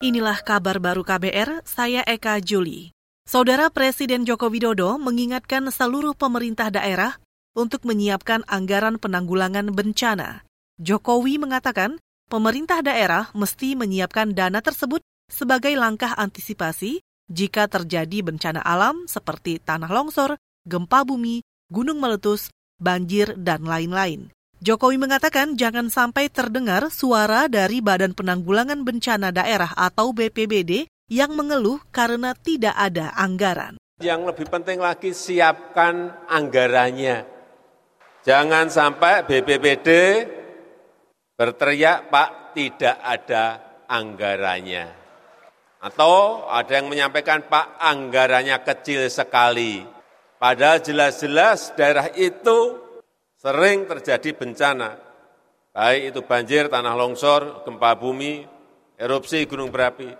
Inilah kabar baru KBR, saya Eka Juli. Saudara Presiden Joko Widodo mengingatkan seluruh pemerintah daerah untuk menyiapkan anggaran penanggulangan bencana. Jokowi mengatakan pemerintah daerah mesti menyiapkan dana tersebut sebagai langkah antisipasi jika terjadi bencana alam seperti tanah longsor, gempa bumi, gunung meletus, banjir, dan lain-lain. Jokowi mengatakan jangan sampai terdengar suara dari Badan Penanggulangan Bencana Daerah atau BPBD yang mengeluh karena tidak ada anggaran. Yang lebih penting lagi siapkan anggarannya. Jangan sampai BPBD berteriak, Pak, tidak ada anggarannya. Atau ada yang menyampaikan, Pak, anggarannya kecil sekali. Padahal jelas-jelas daerah itu sering terjadi bencana, baik itu banjir, tanah longsor, gempa bumi, erupsi gunung berapi.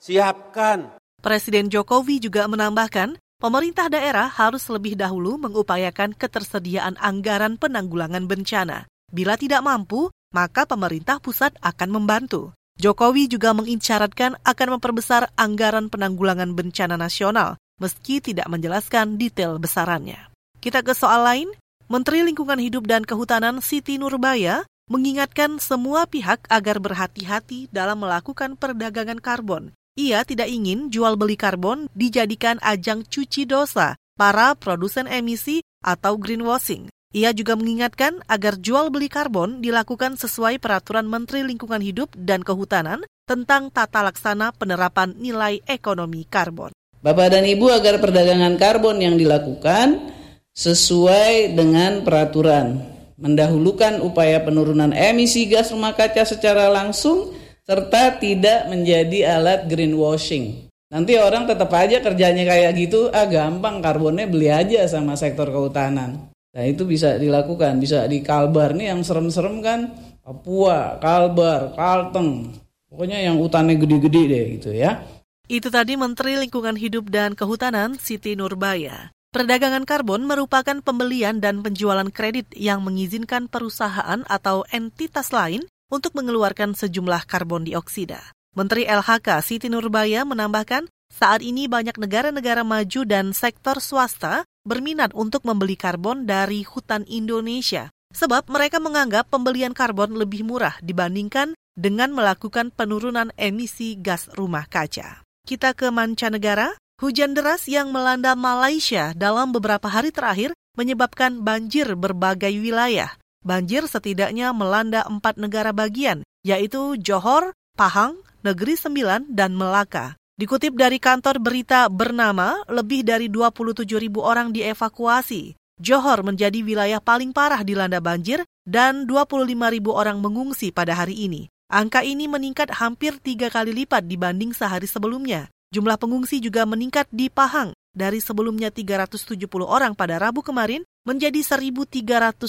Siapkan. Presiden Jokowi juga menambahkan, pemerintah daerah harus lebih dahulu mengupayakan ketersediaan anggaran penanggulangan bencana. Bila tidak mampu, maka pemerintah pusat akan membantu. Jokowi juga mengisyaratkan akan memperbesar anggaran penanggulangan bencana nasional, meski tidak menjelaskan detail besarannya. Kita ke soal lain, Menteri Lingkungan Hidup dan Kehutanan Siti Nurbaya mengingatkan semua pihak agar berhati-hati dalam melakukan perdagangan karbon. Ia tidak ingin jual beli karbon dijadikan ajang cuci dosa para produsen emisi atau greenwashing. Ia juga mengingatkan agar jual beli karbon dilakukan sesuai peraturan Menteri Lingkungan Hidup dan Kehutanan tentang tata laksana penerapan nilai ekonomi karbon. Bapak dan Ibu agar perdagangan karbon yang dilakukan sesuai dengan peraturan, mendahulukan upaya penurunan emisi gas rumah kaca secara langsung, serta tidak menjadi alat greenwashing. Nanti orang tetap aja kerjanya kayak gitu, ah gampang karbonnya beli aja sama sektor kehutanan. Nah itu bisa dilakukan, bisa di Kalbar nih yang serem-serem kan, Papua, Kalbar, Kalteng, pokoknya yang hutannya gede-gede deh gitu ya. Itu tadi Menteri Lingkungan Hidup dan Kehutanan Siti Nurbaya. Perdagangan karbon merupakan pembelian dan penjualan kredit yang mengizinkan perusahaan atau entitas lain untuk mengeluarkan sejumlah karbon dioksida. Menteri LHK Siti Nurbaya menambahkan, saat ini banyak negara-negara maju dan sektor swasta berminat untuk membeli karbon dari hutan Indonesia, sebab mereka menganggap pembelian karbon lebih murah dibandingkan dengan melakukan penurunan emisi gas rumah kaca. Kita ke mancanegara, Hujan deras yang melanda Malaysia dalam beberapa hari terakhir menyebabkan banjir berbagai wilayah. Banjir setidaknya melanda empat negara bagian, yaitu Johor, Pahang, Negeri Sembilan, dan Melaka. Dikutip dari kantor berita bernama, lebih dari 27 ribu orang dievakuasi. Johor menjadi wilayah paling parah dilanda banjir dan 25 ribu orang mengungsi pada hari ini. Angka ini meningkat hampir tiga kali lipat dibanding sehari sebelumnya. Jumlah pengungsi juga meningkat di Pahang dari sebelumnya 370 orang pada Rabu kemarin menjadi 1.370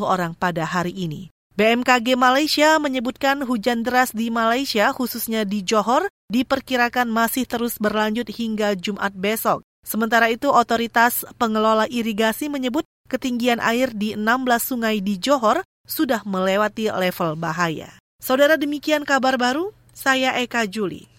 orang pada hari ini. BMKG Malaysia menyebutkan hujan deras di Malaysia khususnya di Johor diperkirakan masih terus berlanjut hingga Jumat besok. Sementara itu otoritas pengelola irigasi menyebut ketinggian air di 16 sungai di Johor sudah melewati level bahaya. Saudara demikian kabar baru, saya Eka Juli.